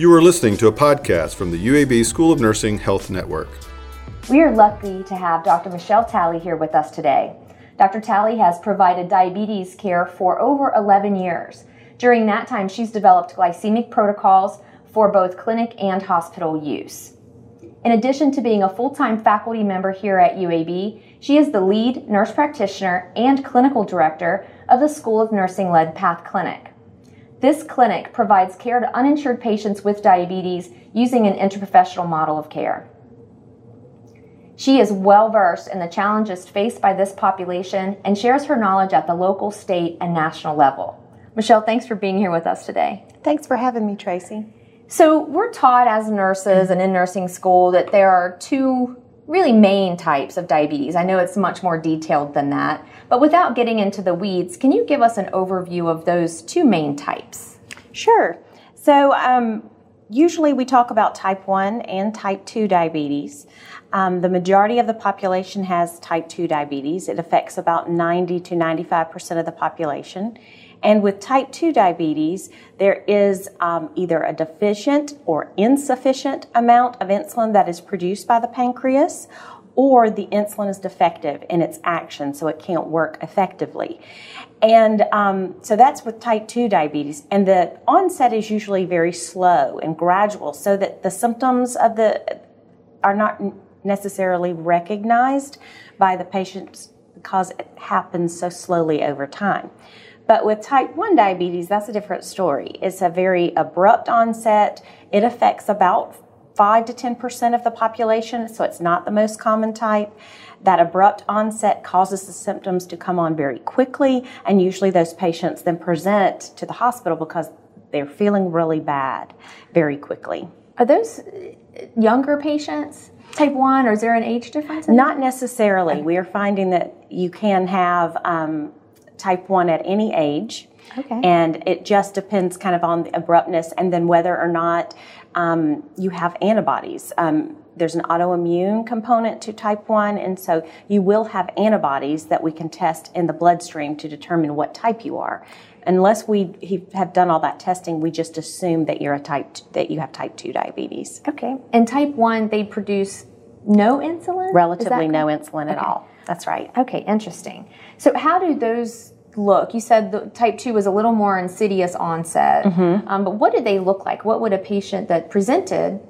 You are listening to a podcast from the UAB School of Nursing Health Network. We are lucky to have Dr. Michelle Talley here with us today. Dr. Talley has provided diabetes care for over 11 years. During that time, she's developed glycemic protocols for both clinic and hospital use. In addition to being a full time faculty member here at UAB, she is the lead nurse practitioner and clinical director of the School of Nursing led PATH Clinic. This clinic provides care to uninsured patients with diabetes using an interprofessional model of care. She is well versed in the challenges faced by this population and shares her knowledge at the local, state, and national level. Michelle, thanks for being here with us today. Thanks for having me, Tracy. So, we're taught as nurses and in nursing school that there are two really main types of diabetes. I know it's much more detailed than that, but without getting into the weeds, can you give us an overview of those two main types? Sure. So, um, usually we talk about type 1 and type 2 diabetes. Um, the majority of the population has type 2 diabetes. It affects about 90 to 95% of the population. And with type 2 diabetes, there is um, either a deficient or insufficient amount of insulin that is produced by the pancreas, or the insulin is defective in its action, so it can't work effectively. And um, so that's with type 2 diabetes. And the onset is usually very slow and gradual, so that the symptoms of the are not necessarily recognized by the patients because it happens so slowly over time. But with type 1 diabetes, that's a different story. It's a very abrupt onset. It affects about 5 to 10% of the population, so it's not the most common type. That abrupt onset causes the symptoms to come on very quickly, and usually those patients then present to the hospital because they're feeling really bad very quickly. Are those younger patients? Type 1, or is there an age difference? Not necessarily. We are finding that you can have um, type 1 at any age. Okay. And it just depends kind of on the abruptness and then whether or not um, you have antibodies. Um, there's an autoimmune component to type 1, and so you will have antibodies that we can test in the bloodstream to determine what type you are. Unless we have done all that testing, we just assume that you're a type that you have type 2 diabetes. Okay. And type 1, they produce no insulin? Relatively no insulin okay. at all. That's right. Okay, interesting. So, how do those look? You said the type 2 was a little more insidious onset, mm-hmm. um, but what did they look like? What would a patient that presented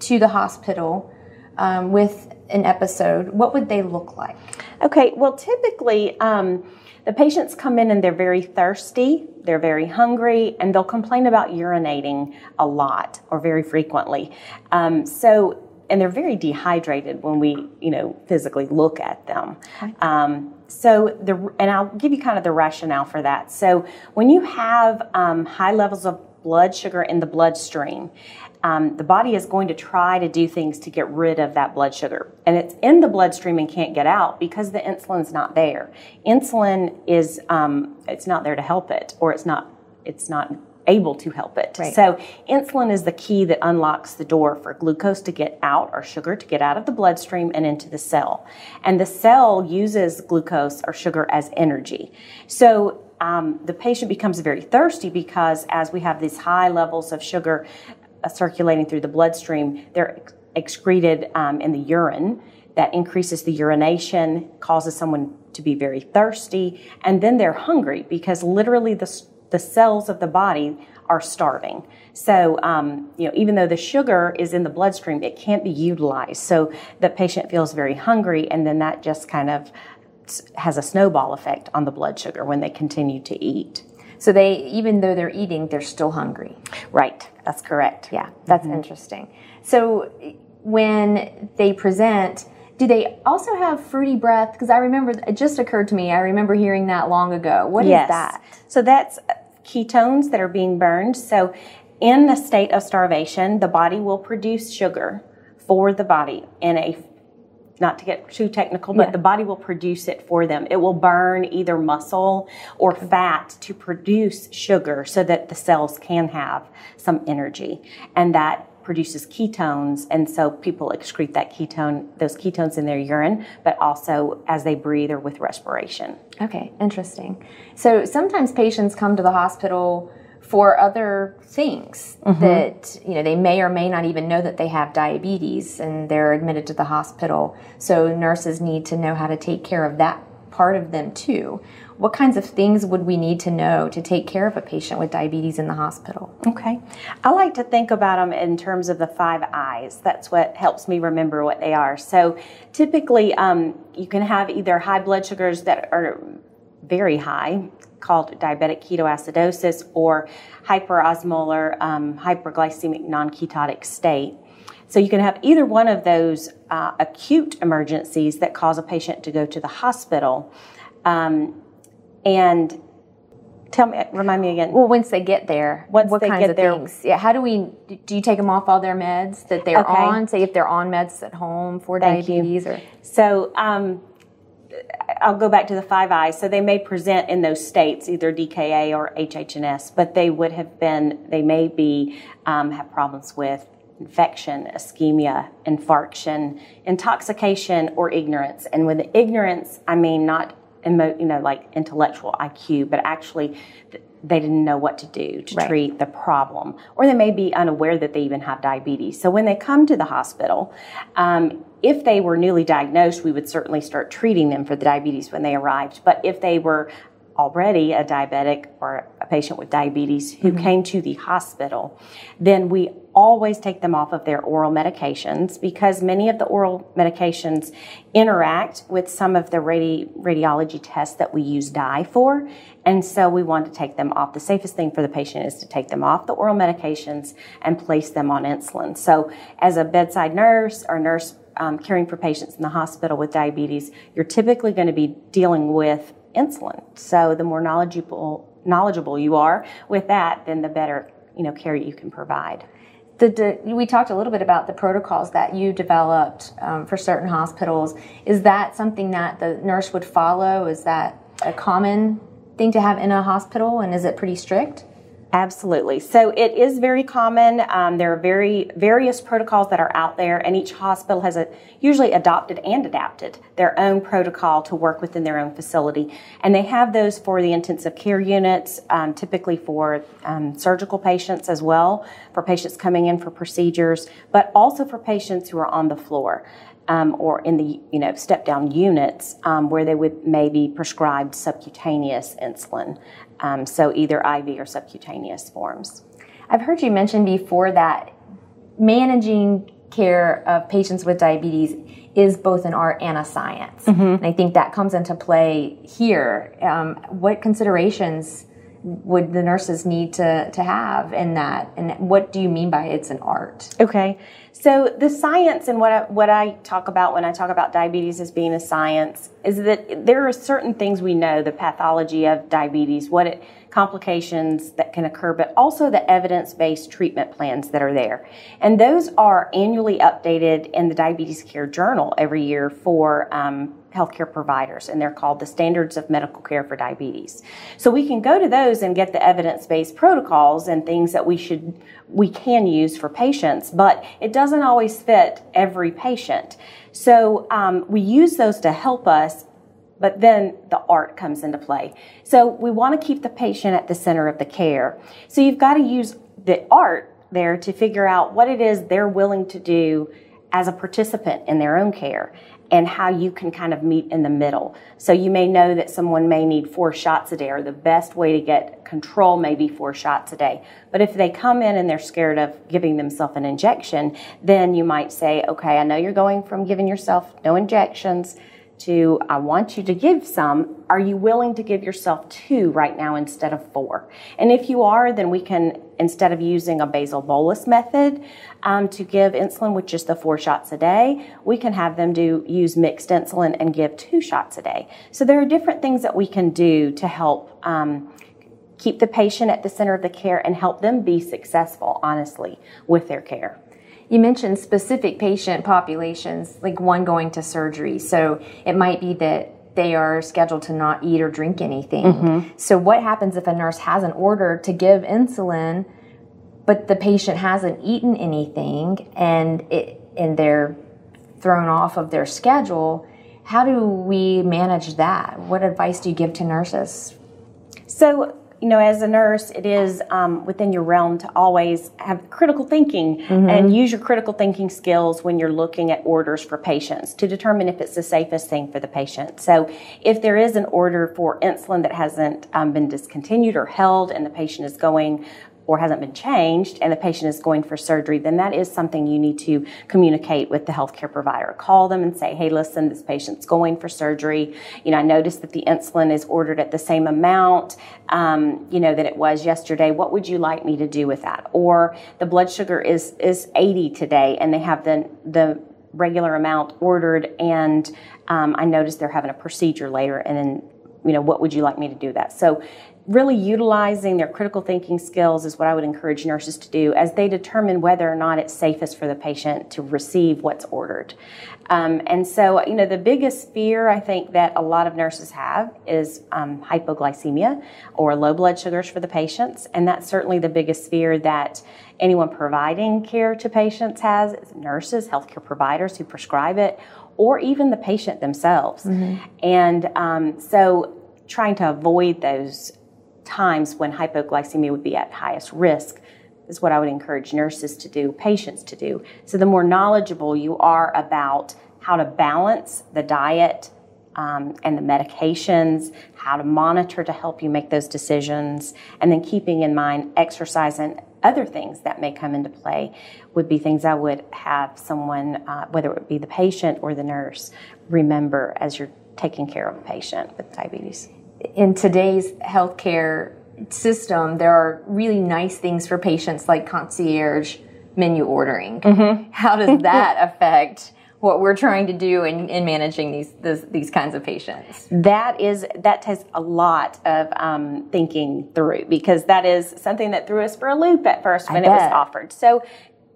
to the hospital um, with an episode, what would they look like? Okay, well, typically, um, the patients come in and they're very thirsty, they're very hungry, and they'll complain about urinating a lot or very frequently. Um, so and they're very dehydrated when we, you know, physically look at them. Okay. Um, so the and I'll give you kind of the rationale for that. So when you have um, high levels of blood sugar in the bloodstream, um, the body is going to try to do things to get rid of that blood sugar, and it's in the bloodstream and can't get out because the insulin's not there. Insulin is um, it's not there to help it, or it's not it's not able to help it. Right. So insulin is the key that unlocks the door for glucose to get out or sugar to get out of the bloodstream and into the cell. And the cell uses glucose or sugar as energy. So um, the patient becomes very thirsty because as we have these high levels of sugar uh, circulating through the bloodstream, they're excreted um, in the urine. That increases the urination, causes someone to be very thirsty, and then they're hungry because literally the the cells of the body are starving. So, um, you know, even though the sugar is in the bloodstream, it can't be utilized. So the patient feels very hungry, and then that just kind of has a snowball effect on the blood sugar when they continue to eat. So they, even though they're eating, they're still hungry. Right. That's correct. Yeah, that's mm-hmm. interesting. So when they present, do they also have fruity breath? Because I remember it just occurred to me. I remember hearing that long ago. What yes. is that? So that's ketones that are being burned. So in the state of starvation, the body will produce sugar for the body in a not to get too technical, but yeah. the body will produce it for them. It will burn either muscle or fat to produce sugar so that the cells can have some energy. And that produces ketones, and so people excrete that ketone, those ketones in their urine, but also as they breathe or with respiration. Okay, interesting. So sometimes patients come to the hospital for other things mm-hmm. that you know they may or may not even know that they have diabetes and they're admitted to the hospital so nurses need to know how to take care of that part of them too what kinds of things would we need to know to take care of a patient with diabetes in the hospital Okay. I like to think about them in terms of the five I's. That's what helps me remember what they are. So typically, um, you can have either high blood sugars that are very high, called diabetic ketoacidosis, or hyperosmolar um, hyperglycemic non ketotic state. So you can have either one of those uh, acute emergencies that cause a patient to go to the hospital. Um, and tell me, remind me again. well once they get there Once what they kinds get of there- things yeah how do we do you take them off all their meds that they're Okay. on say if they're on meds at home for Thank you. diabetes or So um, I'll go back to the five I's. So they may present in those states, either DKA or HHNS, but they would have been, they may be, um, have problems with infection, ischemia, infarction, intoxication, or ignorance. And with ignorance, I mean not, emo, you know, like intellectual IQ, but actually th- they didn't know what to do to Right. treat the problem, or they may be unaware that they even have diabetes. So when they come to the hospital, um, if they were newly diagnosed, we would certainly start treating them for the diabetes when they arrived. But if they were already a diabetic or a patient with diabetes who came to the hospital, then we always take them off of their oral medications because many of the oral medications interact with some of the radi- radiology tests that we use dye for. And so we want to take them off. The safest thing for the patient is to take them off the oral medications and place them on insulin. So as a bedside nurse or nurse um, caring for patients in the hospital with diabetes, you're typically going to be dealing with insulin. So the more knowledgeable knowledgeable you are with that, then the better you know care you can provide. The, we talked a little bit about the protocols that you developed um, for certain hospitals. Is that something that the nurse would follow? Is that a common thing to have in a hospital, and is it pretty strict? Absolutely. So it is very common. Um, there are very various protocols that are out there, and each hospital has a, usually adopted and adapted their own protocol to work within their own facility. And they have those for the intensive care units, um, typically for um, surgical patients as well, for patients coming in for procedures, but also for patients who are on the floor. Um, or in the you know step down units um, where they would maybe prescribed subcutaneous insulin, um, so either IV or subcutaneous forms. I've heard you mention before that managing care of patients with diabetes is both an art and a science. And I think that comes into play here. Um, what considerations would the nurses need to, to have in that? And what do you mean by it's an art? Okay, so the science and what I, what I talk about when I talk about diabetes as being a science is that there are certain things we know the pathology of diabetes, what it complications that can occur, but also the evidence based treatment plans that are there. And those are annually updated in the Diabetes Care Journal every year for um, healthcare providers, and they're called the Standards of Medical Care for Diabetes. So we can go to those and get the evidence based protocols and things that we should we can use for patients, but it doesn't always fit every patient. So um, we use those to help us but then the art comes into play. So we want to keep the patient at the center of the care. So you've got to use the art there to figure out what it is they're willing to do as a participant in their own care and how you can kind of meet in the middle. So you may know that someone may need four shots a day or the best way to get control may be four shots a day. But if they come in and they're scared of giving themselves an injection, then you might say, okay, I know you're going from giving yourself no injections to I want you to give some. Are you willing to give yourself two right now instead of four? And if you are, then we can, instead of using a basal bolus method um, to give insulin, which is the four shots a day, we can have them do use mixed insulin and give two shots a day. So there are different things that we can do to help. Um, keep the patient at the center of the care and help them be successful, honestly, with their care. You mentioned specific patient populations, like one going to surgery. So it might be that they are scheduled to not eat or drink anything. Mm-hmm. So, what happens if a nurse has an order to give insulin, but the patient hasn't eaten anything and it and they're thrown off of their schedule? How do we manage that? What advice do you give to nurses? So you know, as a nurse, it is um, within your realm to always have critical thinking mm-hmm. and use your critical thinking skills when you're looking at orders for patients to determine if it's the safest thing for the patient. So, if there is an order for insulin that hasn't um, been discontinued or held and the patient is going or hasn't been changed and the patient is going for surgery, then that is something you need to communicate with the healthcare provider. Call them and say, hey, listen, this patient's going for surgery. You know, I noticed that the insulin is ordered at the same amount, um, you know, that it was yesterday. What would you like me to do with that? Or the blood sugar is, is 80 today and they have the, the regular amount ordered and um, I noticed they're having a procedure later and then you know what would you like me to do that so really utilizing their critical thinking skills is what I would encourage nurses to do as they determine whether or not it's safest for the patient to receive what's ordered. Um, and so, you know, the biggest fear I think that a lot of nurses have is um, hypoglycemia or low blood sugars for the patients. And that's certainly the biggest fear that anyone providing care to patients has nurses, healthcare providers who prescribe it, or even the patient themselves. Mm-hmm. And um, so, trying to avoid those times when hypoglycemia would be at highest risk is what I would encourage nurses to do, patients to do. So the more knowledgeable you are about how to balance the diet um, and the medications, how to monitor to help you make those decisions, and then keeping in mind exercise and other things that may come into play would be things I would have someone, uh, whether it be the patient or the nurse, remember as you're taking care of a patient with diabetes in today's healthcare system, there are really nice things for patients like concierge menu ordering. Mm-hmm. How does that affect what we're trying to do in, in managing these, these, these kinds of patients? That is that takes a lot of um, thinking through because that is something that threw us for a loop at first when it was offered. So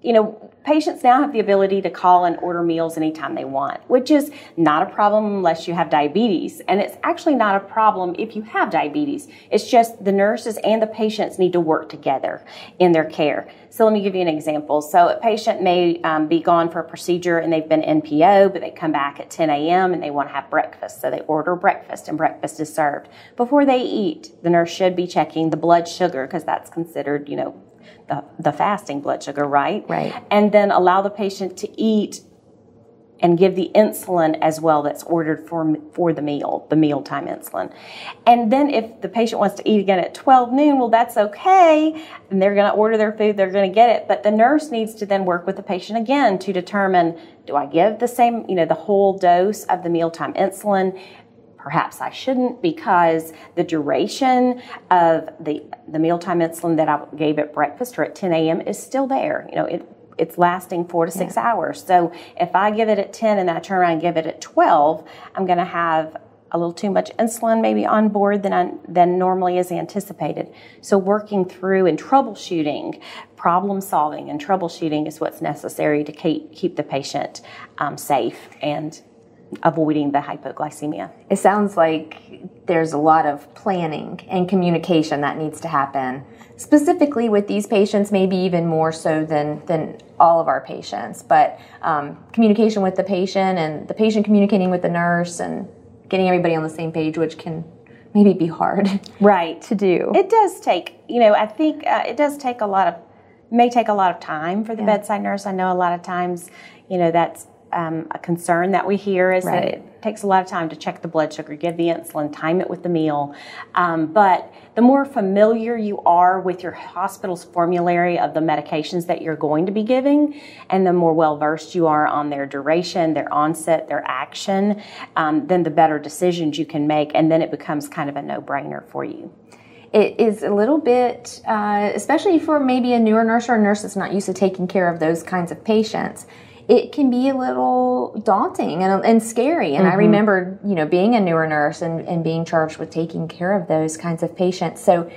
you know, patients now have the ability to call and order meals anytime they want, which is not a problem unless you have diabetes. And it's actually not a problem if you have diabetes. It's just the nurses and the patients need to work together in their care. So let me give you an example. So a patient may um, be gone for a procedure and they've been NPO, but they come back at 10 a.m. and they want to have breakfast. So they order breakfast and breakfast is served. Before they eat, the nurse should be checking the blood sugar because that's considered, you know, the, the fasting blood sugar, right? Right. And then allow the patient to eat and give the insulin as well that's ordered for for the meal, the mealtime insulin. And then if the patient wants to eat again at 12 noon, well that's okay. And they're going to order their food, they're going to get it, but the nurse needs to then work with the patient again to determine do I give the same, you know, the whole dose of the mealtime insulin? Perhaps I shouldn't because the duration of the, the mealtime insulin that I gave at breakfast or at 10 a.m. is still there. You know, it, it's lasting four to six yeah. hours. So if I give it at 10 and I turn around and give it at 12, I'm going to have a little too much insulin maybe on board than, I, than normally is anticipated. So working through and troubleshooting, problem solving and troubleshooting is what's necessary to keep, keep the patient um, safe and avoiding the hypoglycemia. It sounds like there's a lot of planning and communication that needs to happen, specifically with these patients, maybe even more so than, than all of our patients. But um, communication with the patient and the patient communicating with the nurse and getting everybody on the same page, which can maybe be hard right to do it does take you know i think uh, it does take a lot of may take a lot of time for the yeah. bedside nurse i know a lot of times you know that's um, a concern that we hear is right. that it takes a lot of time to check the blood sugar, give the insulin, time it with the meal. Um, but the more familiar you are with your hospital's formulary of the medications that you're going to be giving, and the more well versed you are on their duration, their onset, their action, um, then the better decisions you can make, and then it becomes kind of a no brainer for you it is a little bit, uh, especially for maybe a newer nurse or a nurse that's not used to taking care of those kinds of patients it can be a little daunting and, and scary. And mm-hmm. I remember, you know, being a newer nurse and, and being charged with taking care of those kinds of patients. So,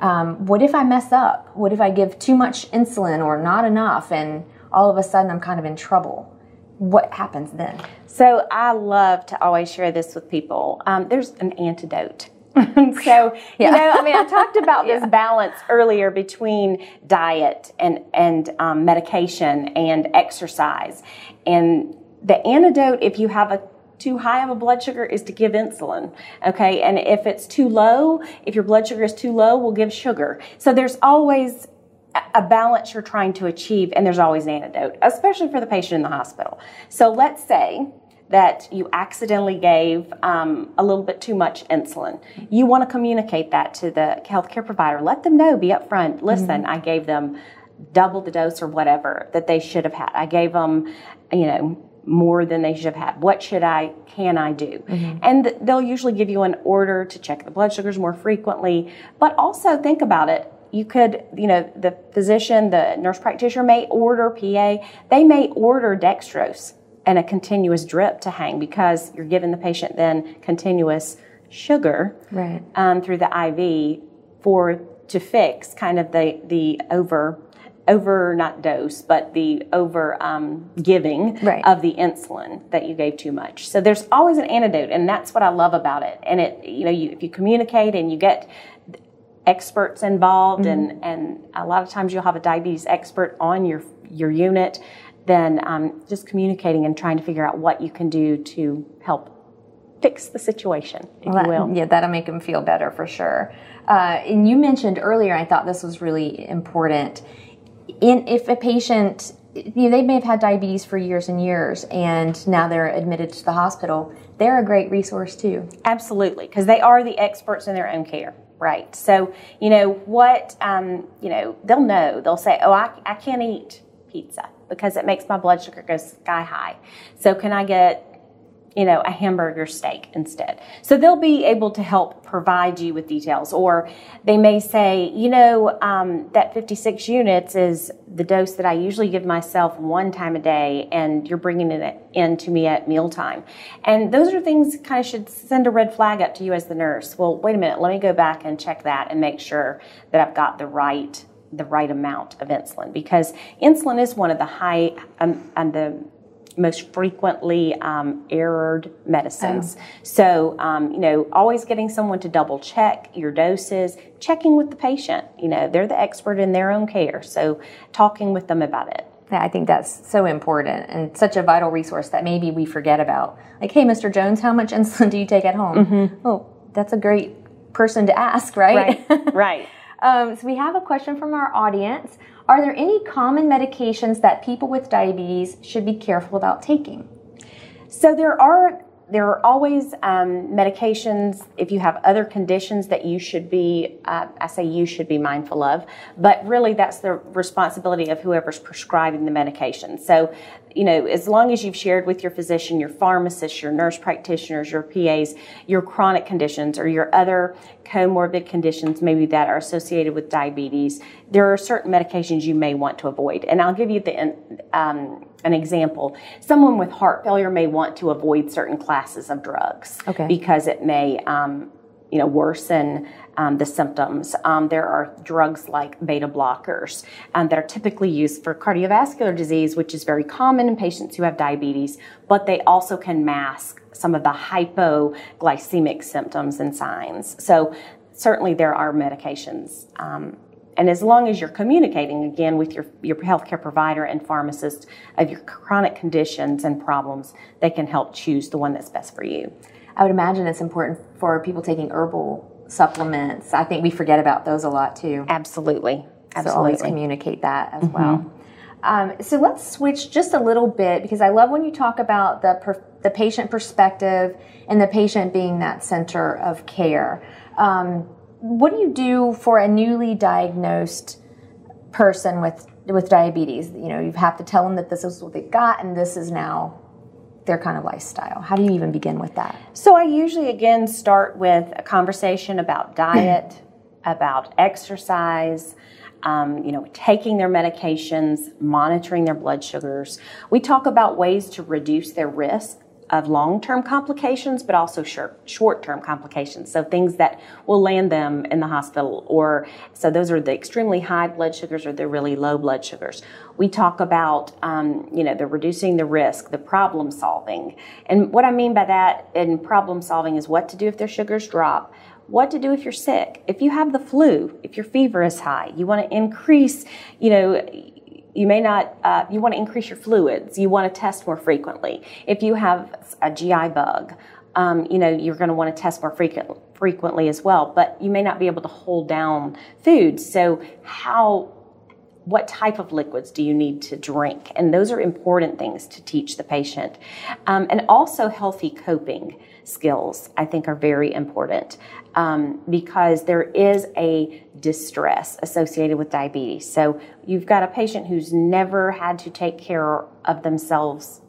um, what if I mess up? What if I give too much insulin or not enough? And all of a sudden I'm kind of in trouble. What happens then? So, I love to always share this with people. Um, there's an antidote so, yeah. you know, I mean, I talked about yeah. this balance earlier between diet and, and um, medication and exercise. And the antidote, if you have a too high of a blood sugar is to give insulin. Okay. And if it's too low, if your blood sugar is too low, we'll give sugar. So there's always a balance you're trying to achieve, and there's always an antidote, especially for the patient in the hospital. So let's say that you accidentally gave um, a little bit too much insulin. You want to communicate that to the healthcare provider. Let them know, be upfront. Listen, mm-hmm. I gave them double the dose or whatever that they should have had. I gave them, you know, more than they should have had. What should I, can I do? Mm-hmm. And they'll usually give you an order to check the blood sugars more frequently. But also think about it. You could, you know, the physician, the nurse practitioner may order PA, they may order dextrose and a continuous drip to hang because you're giving the patient then continuous sugar right. um, through the IV for to fix kind of the the over over not dose but the over um, giving right. of the insulin that you gave too much so there's always an antidote and that's what i love about it and it you know you, if you communicate and you get experts involved mm-hmm. and and a lot of times you'll have a diabetes expert on your your unit then um, just communicating and trying to figure out what you can do to help fix the situation, if well, you will. Yeah, that'll make them feel better for sure. Uh, and you mentioned earlier, I thought this was really important. In if a patient, you know, they may have had diabetes for years and years, and now they're admitted to the hospital. They're a great resource too. Absolutely, because they are the experts in their own care. Right. So, you know, what, um, you know, they'll know. They'll say, oh, I, I can't eat pizza because it makes my blood sugar go sky high. So can I get you know, a hamburger steak instead. So they'll be able to help provide you with details. Or they may say, you know, um, that 56 units is the dose that I usually give myself one time a day, and you're bringing it in to me at mealtime. And those are things kind of should send a red flag up to you as the nurse. Well, wait a minute, let me go back and check that and make sure that I've got the right the right amount of insulin because insulin is one of the high um, and the most frequently um, errored medicines. Oh. So, um, you know, always getting someone to double check your doses, checking with the patient. You know, they're the expert in their own care. So, talking with them about it. Yeah, I think that's so important and such a vital resource that maybe we forget about. Like, hey, Mr. Jones, how much insulin do you take at home? Mm-hmm. Oh, that's a great person to ask, right? Right. right. Um, so we have a question from our audience. Are there any common medications that people with diabetes should be careful about taking? So there are there are always um, medications if you have other conditions that you should be uh, i say you should be mindful of but really that's the responsibility of whoever's prescribing the medication so you know, as long as you've shared with your physician, your pharmacist, your nurse practitioners, your PAs, your chronic conditions or your other comorbid conditions, maybe that are associated with diabetes, there are certain medications you may want to avoid. And I'll give you the, um, an example. Someone with heart failure may want to avoid certain classes of drugs okay. because it may um, you know, worsen um, the symptoms. Um, there are drugs like beta blockers um, that are typically used for cardiovascular disease, which is very common in patients who have diabetes, but they also can mask some of the hypoglycemic symptoms and signs. So certainly there are medications. Um, and as long as you're communicating again with your, your healthcare provider and pharmacist of your chronic conditions and problems, they can help choose the one that's best for you. I would imagine it's important for people taking herbal supplements. I think we forget about those a lot too. Absolutely. Absolutely. So always communicate that as mm-hmm. well. Um, so let's switch just a little bit because I love when you talk about the per, the patient perspective and the patient being that center of care. Um, what do you do for a newly diagnosed person with with diabetes? You know, you have to tell them that this is what they got and this is now their kind of lifestyle? How do you even begin with that? So I usually again start with a conversation about diet, about exercise, um, you know, taking their medications, monitoring their blood sugars. We talk about ways to reduce their risk of long-term complications, but also short-term complications. So things that will land them in the hospital, or so those are the extremely high blood sugars or the really low blood sugars. We talk about, um, you know, the reducing the risk, the problem solving, and what I mean by that in problem solving is what to do if their sugars drop. What to do if you're sick? If you have the flu, if your fever is high, you want to increase, you know, you may not uh, you want to increase your fluids you want to test more frequently. If you have a gi bug um, you know you're going to want to test more frequent, frequently as well but you may not be able to hold down food. So how what type of liquids do you need to drink and those are important things to teach the patient um, and also healthy coping skills i think are very important um, because there is a distress associated with diabetes. So you've got a patient who's never had to take care of themselves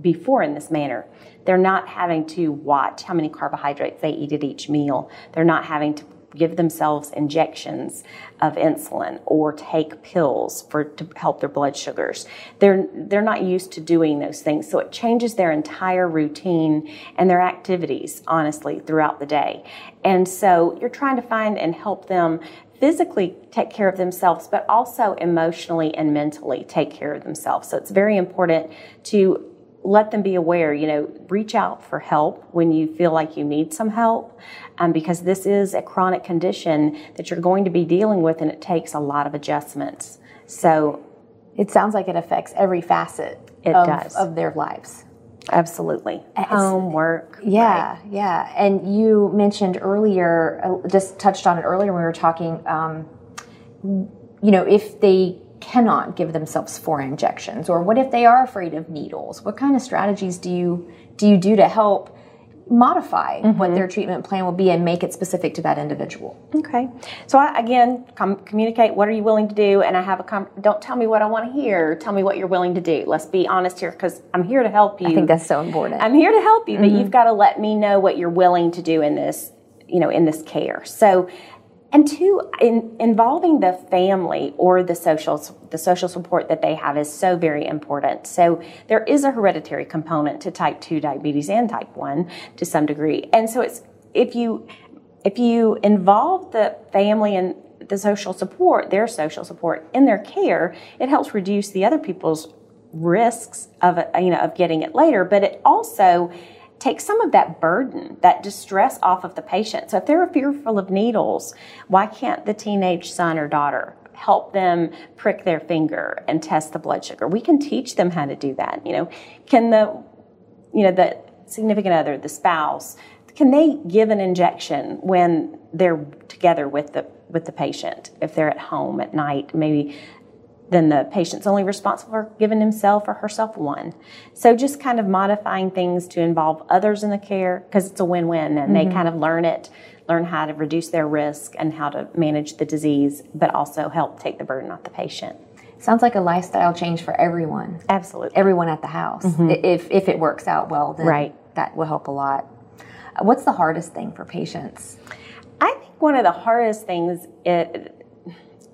before in this manner. They're not having to watch how many carbohydrates they eat at each meal. They're not having to give themselves injections of insulin or take pills for to help their blood sugars. They're they're not used to doing those things. So it changes their entire routine and their activities honestly throughout the day. And so you're trying to find and help them physically take care of themselves, but also emotionally and mentally take care of themselves. So it's very important to let them be aware, you know, reach out for help when you feel like you need some help um, because this is a chronic condition that you're going to be dealing with and it takes a lot of adjustments. So it sounds like it affects every facet it of, does. of their lives. Absolutely. Home, work. Yeah, right. yeah. And you mentioned earlier, uh, just touched on it earlier when we were talking, um, you know, if they cannot give themselves four injections? Or what if they are afraid of needles? What kind of strategies do you do you do to help modify mm-hmm. what their treatment plan will be and make it specific to that individual? Okay. So I, again com- communicate what are you willing to do? And i have a com- don't tell me what i want to hear. Tell me what you're willing to do. Let's be honest here because i'm here to help you i think that's so important. I'm here to help you mm-hmm. but you've got to let me know what you're willing to do in this you know in this care. So and two, in, involving the family or the social the social support that they have is so very important. So there is a hereditary component to type two diabetes and type one to some degree, and so it's if you if you involve the family and the social support, their social support in their care, it helps reduce the other people's risks of you know of getting it later, but it also take some of that burden, that distress off of the patient. So if they're fearful of needles, why can't the teenage son or daughter help them prick their finger and test the blood sugar? We can teach them how to do that. You know, can the you know the significant other, the spouse, can they give an injection when they're together with the with the patient if they're at home at night maybe then the patient's only responsible for giving himself or herself one. So just kind of modifying things to involve others in the care because it's a win-win and mm-hmm. they kind of learn it, learn how to reduce their risk and how to manage the disease, but also help take the burden off the patient. Sounds like a lifestyle change for everyone. Absolutely. Everyone at the house. Mm-hmm. If, if it works out well, then right. that will help a lot. What's the hardest thing for patients? I think one of the hardest things it,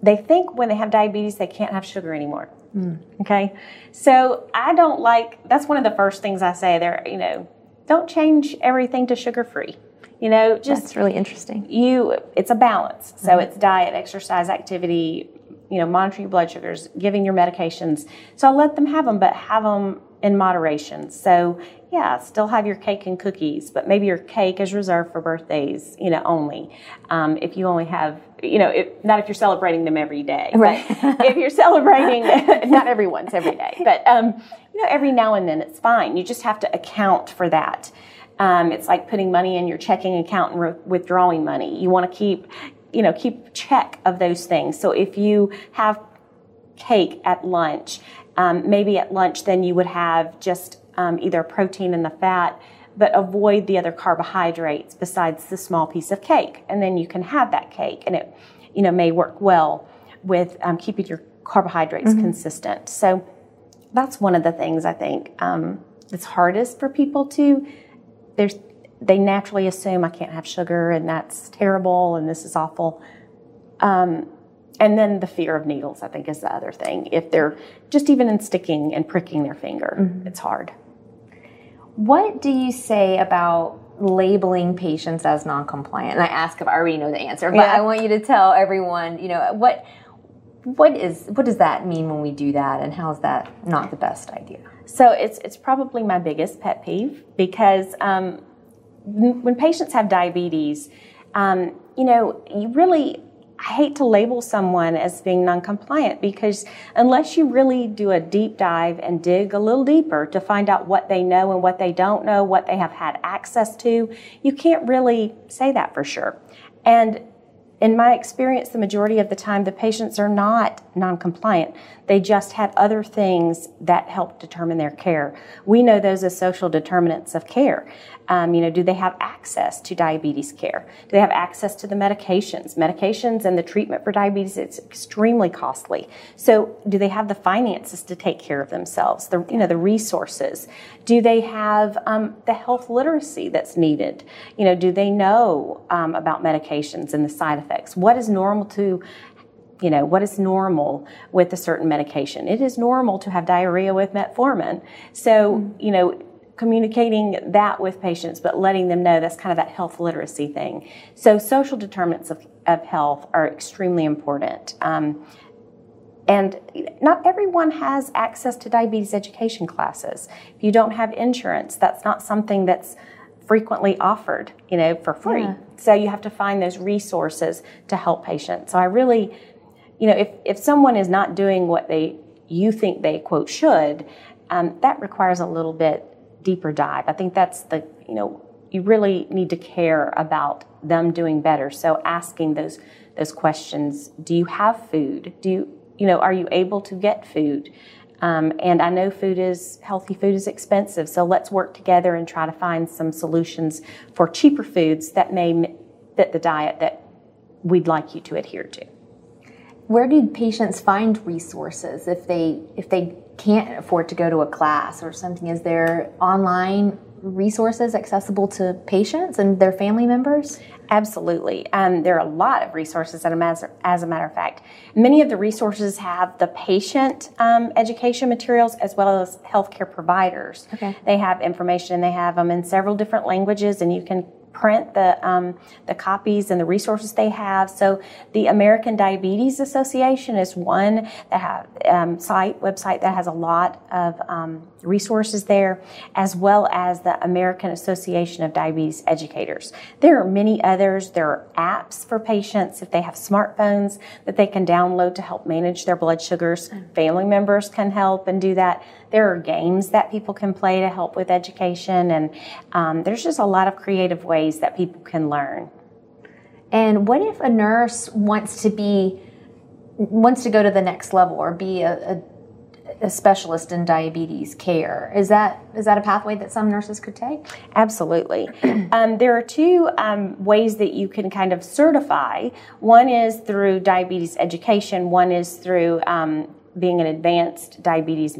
they think when they have diabetes they can't have sugar anymore. Mm. Okay, so I don't like. That's one of the first things I say. There, you know, don't change everything to sugar free. You know, just that's really interesting. You, it's a balance. So mm-hmm. it's diet, exercise, activity. You know, monitoring your blood sugars, giving your medications. So I'll let them have them, but have them in moderation. So yeah, still have your cake and cookies, but maybe your cake is reserved for birthdays, you know, only. Um, if you only have, you know, if, not if you're celebrating them every day. Right. if you're celebrating, not everyone's every day, but, um, you know, every now and then it's fine. You just have to account for that. Um, it's like putting money in your checking account and re- withdrawing money. You want to keep, you know, keep check of those things. So if you have cake at lunch, um, maybe at lunch then you would have just um, either protein and the fat, but avoid the other carbohydrates besides the small piece of cake. And then you can have that cake, and it, you know, may work well with um, keeping your carbohydrates mm-hmm. consistent. So that's one of the things I think um, that's hardest for people to. There's they naturally assume I can't have sugar, and that's terrible, and this is awful. Um, and then the fear of needles, I think, is the other thing. If they're just even in sticking and pricking their finger, mm-hmm. it's hard. What do you say about labeling patients as non-compliant? And I ask if I already know the answer, but yeah. I want you to tell everyone, you know, what what is what does that mean when we do that and how is that not the best idea? So it's it's probably my biggest pet peeve because um, when patients have diabetes, um, you know, you really I hate to label someone as being non-compliant because unless you really do a deep dive and dig a little deeper to find out what they know and what they don't know, what they have had access to, you can't really say that for sure. And in my experience, the majority of the time, the patients are not non-compliant. They just had other things that helped determine their care. We know those as social determinants of care. Um, you know, do they have access to diabetes care? Do they have access to the medications? Medications and the treatment for diabetes it's extremely costly. So, do they have the finances to take care of themselves? The you know the resources. Do they have um, the health literacy that's needed? You know, do they know um, about medications and the side effects? What is normal to you know, what is normal with a certain medication? It is normal to have diarrhea with metformin. So, you know, communicating that with patients, but letting them know that's kind of that health literacy thing. So, social determinants of, of health are extremely important. Um, and not everyone has access to diabetes education classes. If you don't have insurance, that's not something that's frequently offered, you know, for free. Yeah. So you have to find those resources to help patients. So I really, you know, if, if someone is not doing what they you think they quote should, um, that requires a little bit deeper dive. I think that's the, you know, you really need to care about them doing better. So asking those those questions, do you have food? Do you, you know, are you able to get food? Um, and I know food is healthy food is expensive, so let's work together and try to find some solutions for cheaper foods that may fit the diet that we'd like you to adhere to. Where do patients find resources if they if they can't afford to go to a class or something? Is there online resources accessible to patients and their family members? Absolutely. Um, there are a lot of resources, as, as a matter of fact. Many of the resources have the patient um, education materials as well as healthcare providers. Okay. They have information, and they have them in several different languages, and you can print the um, the copies and the resources they have. So the American Diabetes Association is one that have um, site website that has a lot of um, resources there, as well as the American Association of Diabetes Educators. There are many others. There are apps for patients if they have smartphones that they can download to help manage their blood sugars. Family members can help and do that. There are games that people can play to help with education, and um, there's just a lot of creative ways that people can learn. And what if a nurse wants to be wants to go to the next level or be a, a a specialist in diabetes care. Is that is that a pathway that some nurses could take? Absolutely. um, there are two um, ways that you can kind of certify. One is through diabetes education. One is through um, being an advanced diabetes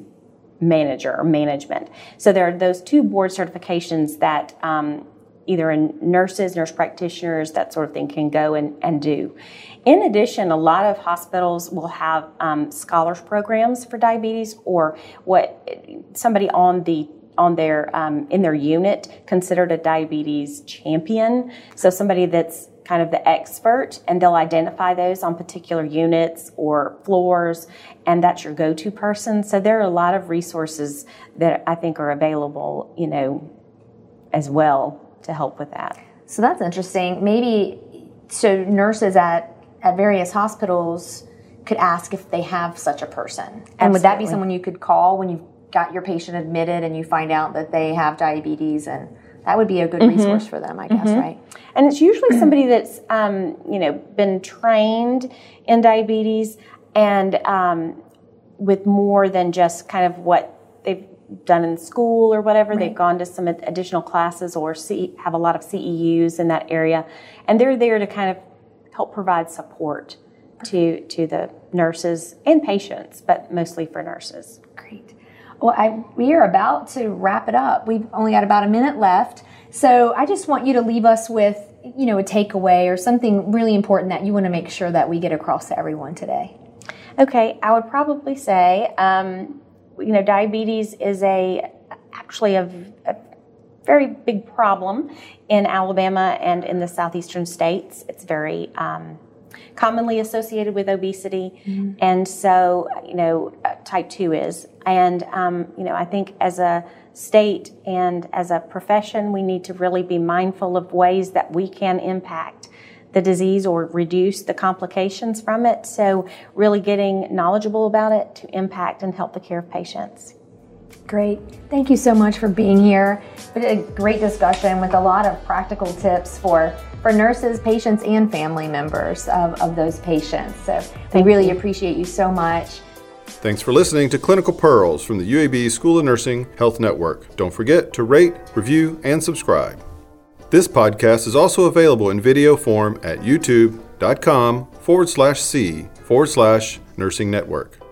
manager or management. So there are those two board certifications that um, either in nurses, nurse practitioners, that sort of thing can go and, and do. In addition, a lot of hospitals will have um, scholars programs for diabetes or what somebody on the on their um, in their unit considered a diabetes champion. So somebody that's kind of the expert and they'll identify those on particular units or floors and that's your go-to person so there are a lot of resources that i think are available you know as well to help with that. So that's interesting. Maybe so nurses at at various hospitals could ask if they have such a person. And Absolutely. would that be someone you could call when you've got your patient admitted and you find out that they have diabetes and that would be a good mm-hmm. resource for them, I guess, mm-hmm. right? And it's usually somebody that's, um, you know, been trained in diabetes and um, with more than just kind of what they've done in school or whatever. Right. They've gone to some additional classes or see, have a lot of CEUs in that area, and they're there to kind of help provide support to to the nurses and patients, but mostly for nurses. Well, I, we are about to wrap it up. We've only got about a minute left, so I just want you to leave us with you know a takeaway or something really important that you want to make sure that we get across to everyone today. Okay, I would probably say um, you know, diabetes is a actually a, a very big problem in Alabama and in the southeastern states. It's very um, commonly associated with obesity, mm-hmm. and so you know, type two is. And um, you know, I think as a state and as a profession, we need to really be mindful of ways that we can impact the disease or reduce the complications from it. So, really getting knowledgeable about it to impact and help the care of patients. Great. Thank you so much for being here. a great discussion with a lot of practical tips for, for nurses, patients, and family members of, of those patients. So Thank we really you. appreciate you so much. Thanks for listening to Clinical Pearls from the UAB School of Nursing Health Network. Don't forget to rate, review, and subscribe. This podcast is also available in video form at youtube.com forward slash C forward slash nursing network.